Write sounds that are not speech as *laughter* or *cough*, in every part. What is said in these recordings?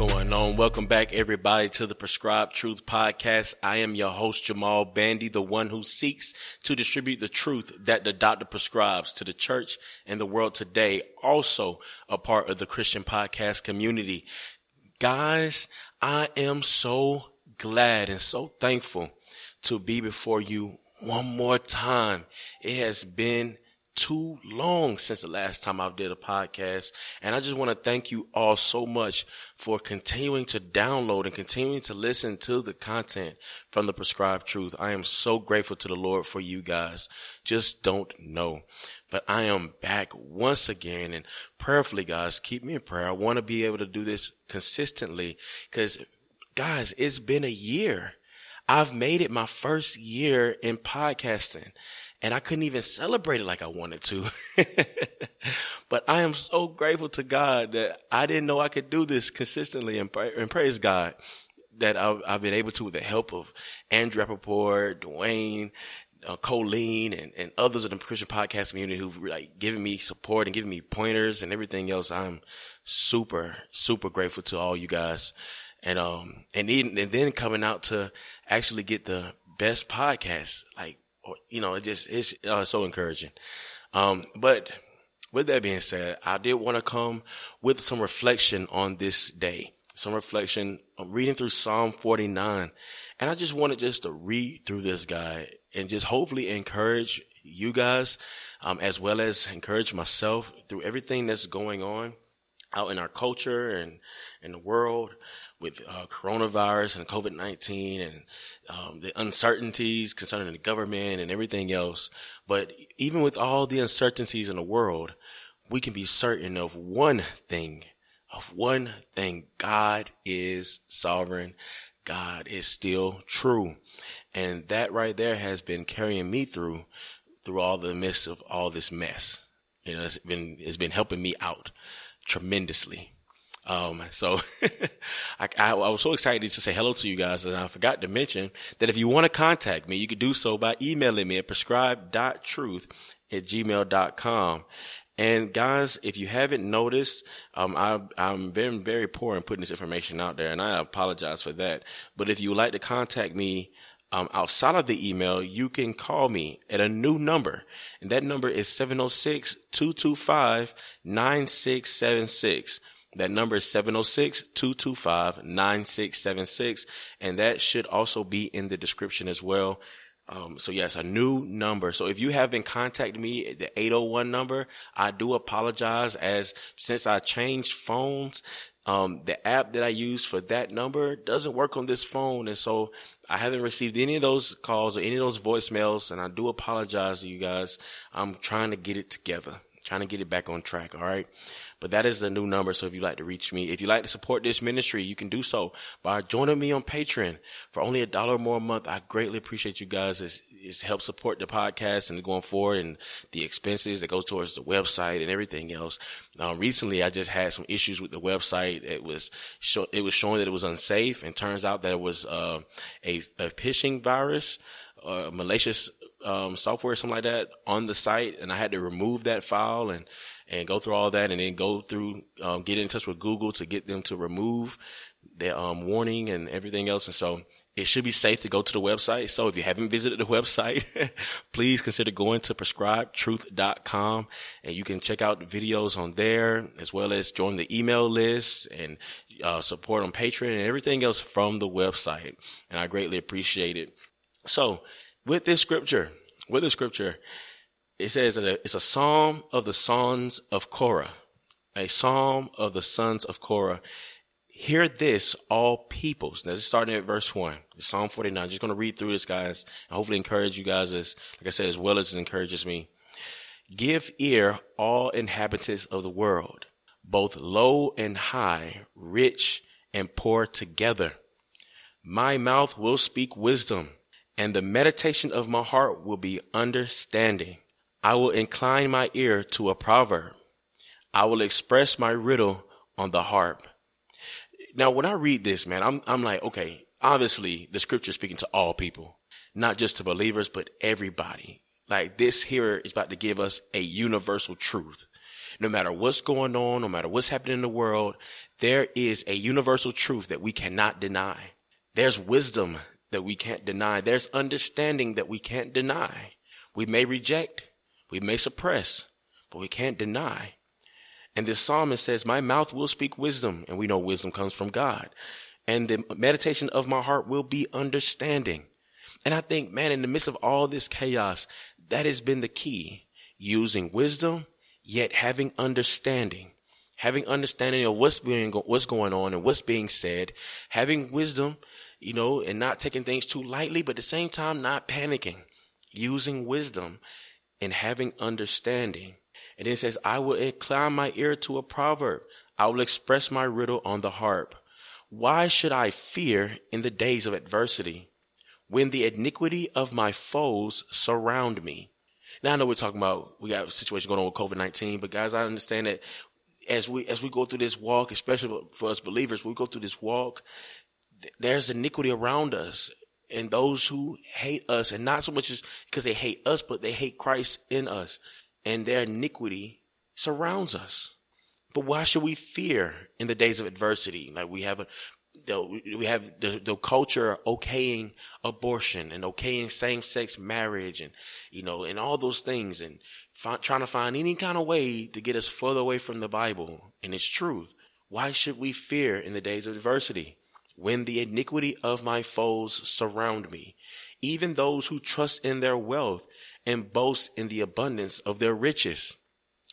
on? Welcome back, everybody, to the Prescribed Truth Podcast. I am your host, Jamal Bandy, the one who seeks to distribute the truth that the doctor prescribes to the church and the world today. Also, a part of the Christian podcast community. Guys, I am so glad and so thankful to be before you one more time. It has been too long since the last time I've did a podcast. And I just want to thank you all so much for continuing to download and continuing to listen to the content from the prescribed truth. I am so grateful to the Lord for you guys. Just don't know. But I am back once again and prayerfully, guys, keep me in prayer. I want to be able to do this consistently because guys, it's been a year. I've made it my first year in podcasting and I couldn't even celebrate it like I wanted to. *laughs* but I am so grateful to God that I didn't know I could do this consistently and, and praise God that I've, I've, been able to with the help of Andrew Rappaport, Dwayne, uh, Colleen and, and others of the Christian podcast community who've like given me support and given me pointers and everything else. I'm super, super grateful to all you guys. And, um, and even, and then coming out to actually get the best podcast, like you know, it just it's uh, so encouraging. Um, but with that being said, I did want to come with some reflection on this day, some reflection. I'm reading through Psalm 49, and I just wanted just to read through this guy and just hopefully encourage you guys, um, as well as encourage myself through everything that's going on out in our culture and in the world with uh, coronavirus and COVID 19 and um, the uncertainties concerning the government and everything else. But even with all the uncertainties in the world, we can be certain of one thing, of one thing. God is sovereign. God is still true. And that right there has been carrying me through, through all the midst of all this mess. You know, it's been, it's been helping me out tremendously. Um, so *laughs* I, I, I, was so excited to say hello to you guys. And I forgot to mention that if you want to contact me, you can do so by emailing me at prescribe.truth at gmail.com. And guys, if you haven't noticed, um, I, I'm been very poor in putting this information out there and I apologize for that. But if you would like to contact me, um, outside of the email, you can call me at a new number. And that number is 706 225 9676. That number is 706-225-9676. And that should also be in the description as well. Um, so yes, a new number. So if you have been contacting me at the 801 number, I do apologize as since I changed phones, um, the app that I use for that number doesn't work on this phone. And so I haven't received any of those calls or any of those voicemails. And I do apologize to you guys. I'm trying to get it together trying to get it back on track. All right. But that is the new number. So if you'd like to reach me, if you'd like to support this ministry, you can do so by joining me on Patreon for only a dollar more a month. I greatly appreciate you guys. It's, it's helped support the podcast and going forward and the expenses that goes towards the website and everything else. Uh, recently, I just had some issues with the website. It was, show, it was showing that it was unsafe and turns out that it was, uh, a, a phishing virus, uh, malicious um, software, something like that, on the site, and I had to remove that file and and go through all that, and then go through um, get in touch with Google to get them to remove the um, warning and everything else. And so it should be safe to go to the website. So if you haven't visited the *laughs* website, please consider going to prescribetruth.com and you can check out the videos on there as well as join the email list and uh, support on Patreon and everything else from the website. And I greatly appreciate it. So with this scripture, with the scripture, it says that it's a psalm of the sons of Korah, a psalm of the sons of Korah. Hear this, all peoples. Now, this is starting at verse one, Psalm 49. I'm just going to read through this, guys, and hopefully encourage you guys as, like I said, as well as it encourages me. Give ear, all inhabitants of the world, both low and high, rich and poor together. My mouth will speak wisdom and the meditation of my heart will be understanding. I will incline my ear to a proverb. I will express my riddle on the harp. Now, when I read this, man, I'm, I'm like, okay, obviously the scripture is speaking to all people, not just to believers, but everybody. Like this here is about to give us a universal truth. No matter what's going on, no matter what's happening in the world, there is a universal truth that we cannot deny. There's wisdom that we can't deny. There's understanding that we can't deny. We may reject, we may suppress, but we can't deny. And this psalmist says, My mouth will speak wisdom, and we know wisdom comes from God. And the meditation of my heart will be understanding. And I think, man, in the midst of all this chaos, that has been the key. Using wisdom, yet having understanding. Having understanding of what's being, what's going on and what's being said. Having wisdom, you know, and not taking things too lightly, but at the same time, not panicking. Using wisdom and having understanding. And then it says, I will incline my ear to a proverb. I will express my riddle on the harp. Why should I fear in the days of adversity when the iniquity of my foes surround me? Now I know we're talking about we got a situation going on with COVID nineteen, but guys, I understand that as we as we go through this walk, especially for us believers, we go through this walk. There's iniquity around us, and those who hate us, and not so much as because they hate us, but they hate Christ in us and their iniquity surrounds us. But why should we fear in the days of adversity? Like we have a, we have the, the culture okaying abortion and okaying same sex marriage and, you know, and all those things and fi- trying to find any kind of way to get us further away from the Bible and its truth. Why should we fear in the days of adversity? When the iniquity of my foes surround me, even those who trust in their wealth and boast in the abundance of their riches.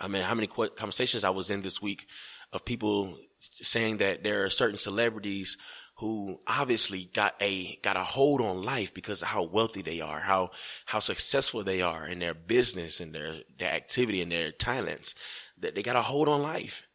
I mean, how many conversations I was in this week of people saying that there are certain celebrities who obviously got a got a hold on life because of how wealthy they are, how how successful they are in their business and their their activity and their talents. That they got a hold on life.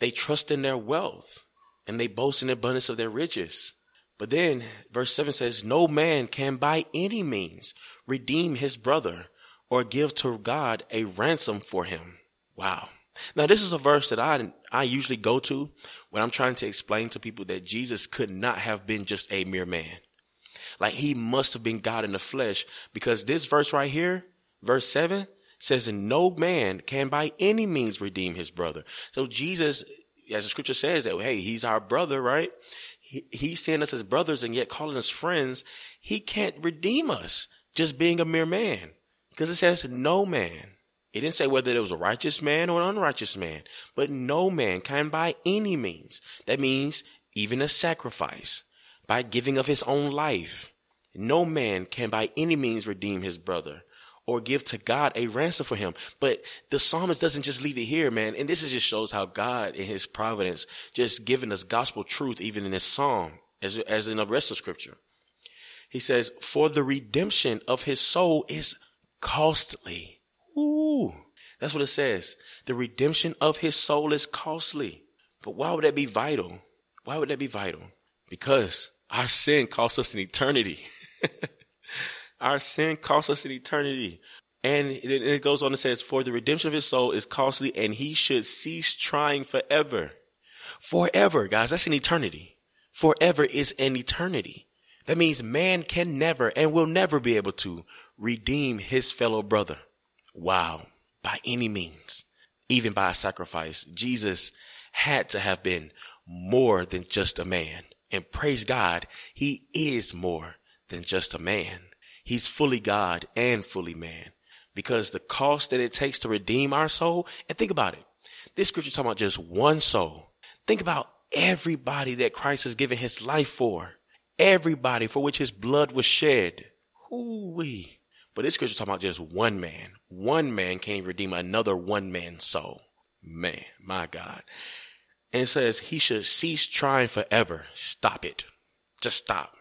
They trust in their wealth and they boast in the abundance of their riches. But then verse 7 says, No man can by any means redeem his brother or give to God a ransom for him. Wow. Now this is a verse that I I usually go to when I'm trying to explain to people that Jesus could not have been just a mere man. Like he must have been God in the flesh because this verse right here, verse 7 says no man can by any means redeem his brother. So Jesus as the scripture says that hey, he's our brother, right? he, he's seeing us as brothers and yet calling us friends. He can't redeem us just being a mere man because it says no man. It didn't say whether it was a righteous man or an unrighteous man, but no man can by any means. That means even a sacrifice by giving of his own life. No man can by any means redeem his brother or give to God a ransom for him. But the psalmist doesn't just leave it here, man. And this just shows how God in his providence just giving us gospel truth even in this psalm as, as in the rest of scripture. He says, for the redemption of his soul is costly. Ooh, that's what it says. The redemption of his soul is costly. But why would that be vital? Why would that be vital? Because our sin costs us an eternity. *laughs* Our sin costs us an eternity. And it, goes on and says, for the redemption of his soul is costly and he should cease trying forever. Forever, guys, that's an eternity. Forever is an eternity. That means man can never and will never be able to redeem his fellow brother. Wow. By any means, even by a sacrifice, Jesus had to have been more than just a man. And praise God, he is more than just a man. He's fully God and fully man because the cost that it takes to redeem our soul. And think about it. This scripture talking about just one soul. Think about everybody that Christ has given his life for. Everybody for which his blood was shed. Ooh-wee. But this scripture talking about just one man. One man can't redeem another one man's soul. Man, my God. And it says he should cease trying forever. Stop it. Just stop.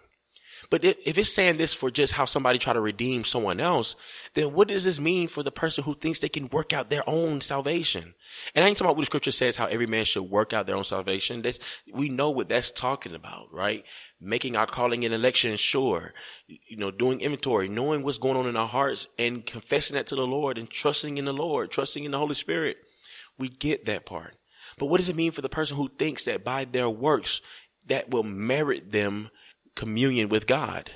But if it's saying this for just how somebody try to redeem someone else, then what does this mean for the person who thinks they can work out their own salvation? And I ain't talking about what the scripture says, how every man should work out their own salvation. That's, we know what that's talking about, right? Making our calling and election sure, you know, doing inventory, knowing what's going on in our hearts and confessing that to the Lord and trusting in the Lord, trusting in the Holy Spirit. We get that part. But what does it mean for the person who thinks that by their works that will merit them communion with God,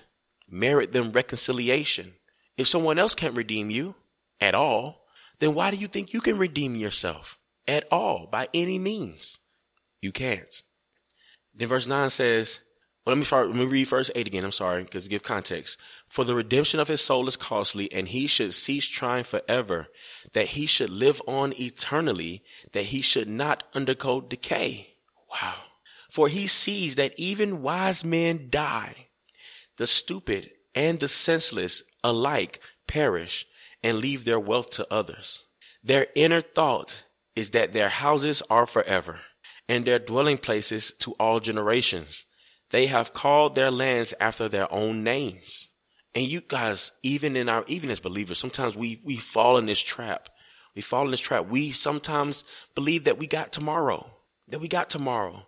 merit them reconciliation. If someone else can't redeem you at all, then why do you think you can redeem yourself at all by any means? You can't. Then verse 9 says, well, let me, start, let me read verse 8 again. I'm sorry, because give context. For the redemption of his soul is costly, and he should cease trying forever, that he should live on eternally, that he should not undergo decay. Wow. For he sees that even wise men die. The stupid and the senseless alike perish and leave their wealth to others. Their inner thought is that their houses are forever and their dwelling places to all generations. They have called their lands after their own names. And you guys, even in our, even as believers, sometimes we, we fall in this trap. We fall in this trap. We sometimes believe that we got tomorrow, that we got tomorrow.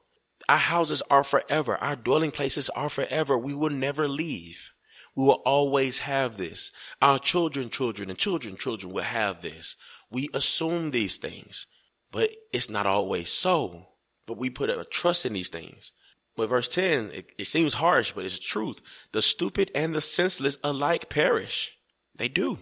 Our houses are forever. Our dwelling places are forever. We will never leave. We will always have this. Our children, children, and children, children will have this. We assume these things, but it's not always so. But we put a trust in these things. But verse 10, it, it seems harsh, but it's truth. The stupid and the senseless alike perish. They do.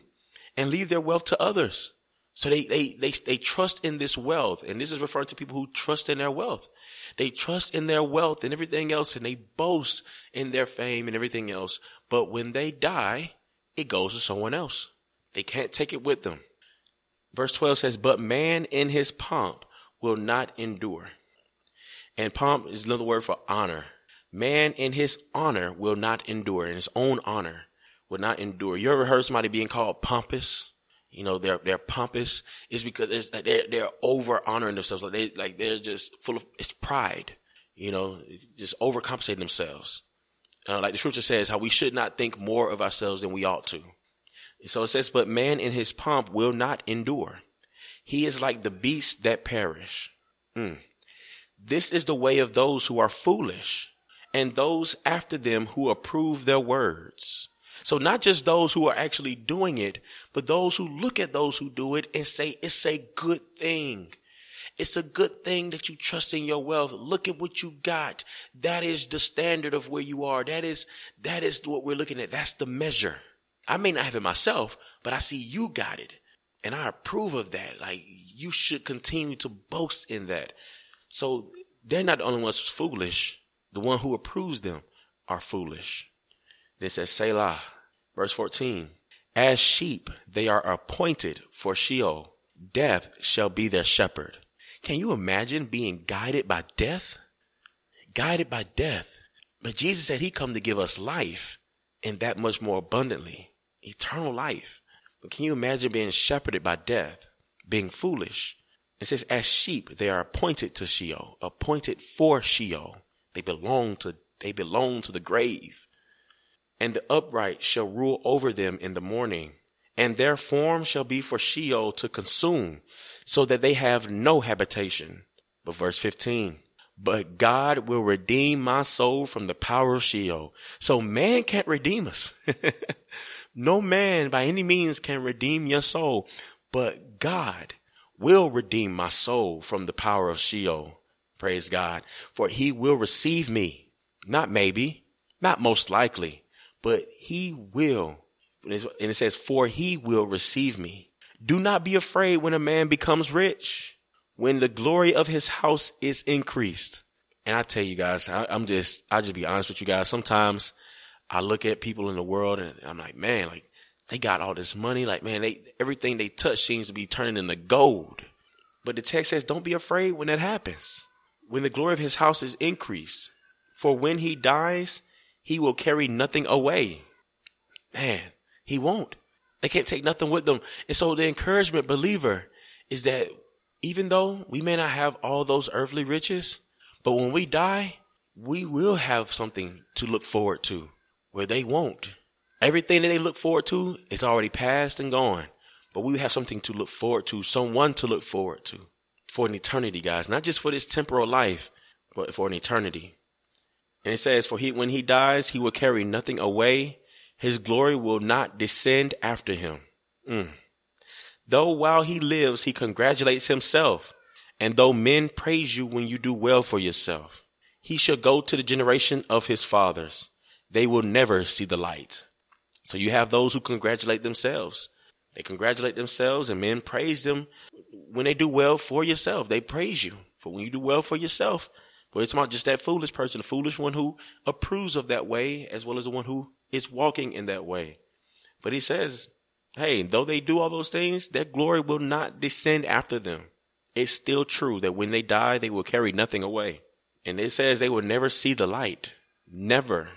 And leave their wealth to others. So they, they, they, they trust in this wealth. And this is referring to people who trust in their wealth. They trust in their wealth and everything else and they boast in their fame and everything else. But when they die, it goes to someone else. They can't take it with them. Verse 12 says, But man in his pomp will not endure. And pomp is another word for honor. Man in his honor will not endure, in his own honor will not endure. You ever heard somebody being called pompous? You know, they're, they're pompous is because they're, they're over honoring themselves. Like they, like they're just full of, it's pride, you know, just overcompensating themselves. Uh, like the scripture says, how we should not think more of ourselves than we ought to. So it says, but man in his pomp will not endure. He is like the beasts that perish. Mm. This is the way of those who are foolish and those after them who approve their words. So not just those who are actually doing it, but those who look at those who do it and say, it's a good thing. It's a good thing that you trust in your wealth. Look at what you got. That is the standard of where you are. That is, that is what we're looking at. That's the measure. I may not have it myself, but I see you got it. And I approve of that. Like you should continue to boast in that. So they're not the only ones foolish. The one who approves them are foolish. Then it says Selah. Verse 14, as sheep, they are appointed for Sheol. Death shall be their shepherd. Can you imagine being guided by death? Guided by death. But Jesus said he come to give us life and that much more abundantly. Eternal life. But can you imagine being shepherded by death? Being foolish. It says, as sheep, they are appointed to Sheol, appointed for Sheol. They belong to, they belong to the grave and the upright shall rule over them in the morning, and their form shall be for Sheol to consume, so that they have no habitation. But verse 15, but God will redeem my soul from the power of Sheol. So man can't redeem us. *laughs* no man by any means can redeem your soul, but God will redeem my soul from the power of Sheol. Praise God. For he will receive me. Not maybe, not most likely, but he will. And it says, for he will receive me. Do not be afraid when a man becomes rich, when the glory of his house is increased. And I tell you guys, I, am just, I just be honest with you guys. Sometimes I look at people in the world and I'm like, man, like they got all this money. Like, man, they, everything they touch seems to be turning into gold. But the text says, don't be afraid when that happens. When the glory of his house is increased. For when he dies, he will carry nothing away. Man, he won't. They can't take nothing with them. And so the encouragement, believer, is that even though we may not have all those earthly riches, but when we die, we will have something to look forward to where they won't. Everything that they look forward to is already past and gone, but we have something to look forward to, someone to look forward to for an eternity, guys, not just for this temporal life, but for an eternity. And it says, For he, when he dies, he will carry nothing away. His glory will not descend after him. Mm. Though while he lives, he congratulates himself. And though men praise you when you do well for yourself, he shall go to the generation of his fathers. They will never see the light. So you have those who congratulate themselves. They congratulate themselves and men praise them when they do well for yourself. They praise you for when you do well for yourself. But it's not just that foolish person, the foolish one who approves of that way as well as the one who is walking in that way. But he says, hey, though they do all those things, their glory will not descend after them. It's still true that when they die, they will carry nothing away. And it says they will never see the light. Never.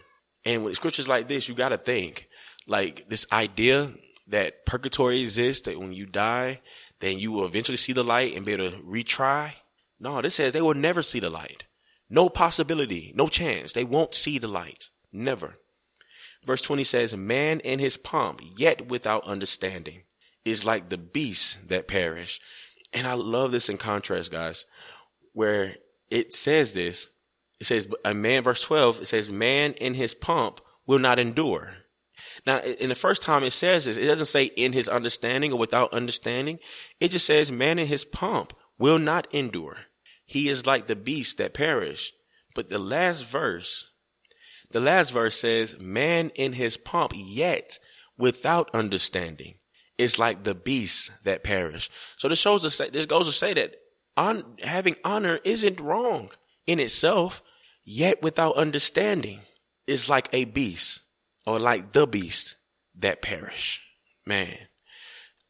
And with scriptures like this, you got to think like this idea that purgatory exists, that when you die, then you will eventually see the light and be able to retry. No, this says they will never see the light. No possibility, no chance. They won't see the light. Never. Verse 20 says, Man in his pomp, yet without understanding, is like the beasts that perish. And I love this in contrast, guys, where it says this. It says, a man, verse 12, it says, Man in his pomp will not endure. Now, in the first time it says this, it doesn't say in his understanding or without understanding. It just says, Man in his pomp will not endure. He is like the beasts that perish. But the last verse the last verse says, man in his pomp, yet without understanding is like the beasts that perish. So this shows us, this goes to say that on, having honor isn't wrong in itself, yet without understanding is like a beast or like the beast that perish. Man,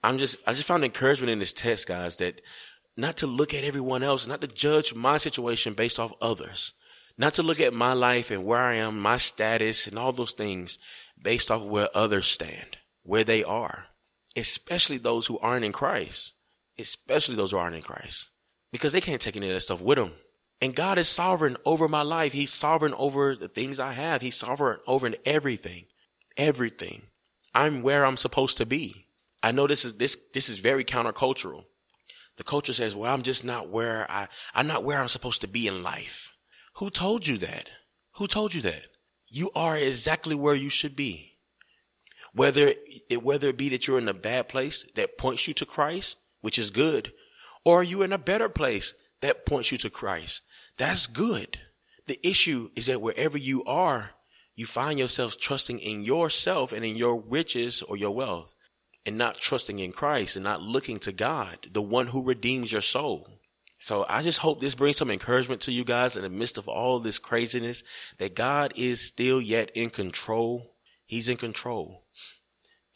I'm just, I just found encouragement in this text, guys, that not to look at everyone else, not to judge my situation based off others, not to look at my life and where I am, my status and all those things based off of where others stand, where they are, especially those who aren't in Christ, especially those who aren't in Christ, because they can't take any of that stuff with them. And God is sovereign over my life. He's sovereign over the things I have. He's sovereign over everything, everything. I'm where I'm supposed to be. I know this is, this, this is very countercultural. The culture says, well, I'm just not where I, I'm not where I'm supposed to be in life. Who told you that? Who told you that? You are exactly where you should be. Whether it, whether it be that you're in a bad place that points you to Christ, which is good, or are you in a better place that points you to Christ? That's good. The issue is that wherever you are, you find yourself trusting in yourself and in your riches or your wealth and not trusting in Christ and not looking to God, the one who redeems your soul. So I just hope this brings some encouragement to you guys in the midst of all this craziness that God is still yet in control. He's in control.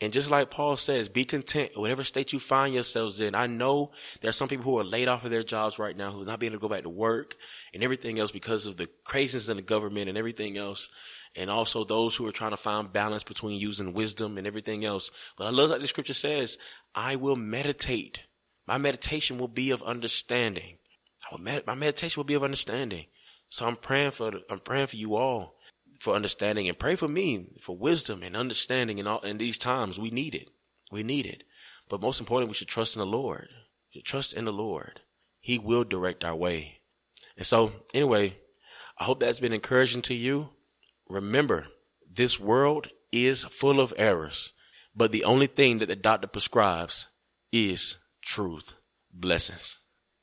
And just like Paul says, be content, whatever state you find yourselves in. I know there are some people who are laid off of their jobs right now who's not being able to go back to work and everything else because of the craziness in the government and everything else. And also those who are trying to find balance between using wisdom and everything else. But I love that the scripture says, I will meditate my meditation will be of understanding. Med- my meditation will be of understanding. So I'm praying for I'm praying for you all for understanding and pray for me for wisdom and understanding in all in these times. We need it. We need it. But most importantly, we should trust in the Lord. Trust in the Lord. He will direct our way. And so anyway, I hope that's been encouraging to you. Remember, this world is full of errors, but the only thing that the doctor prescribes is truth. Blessings.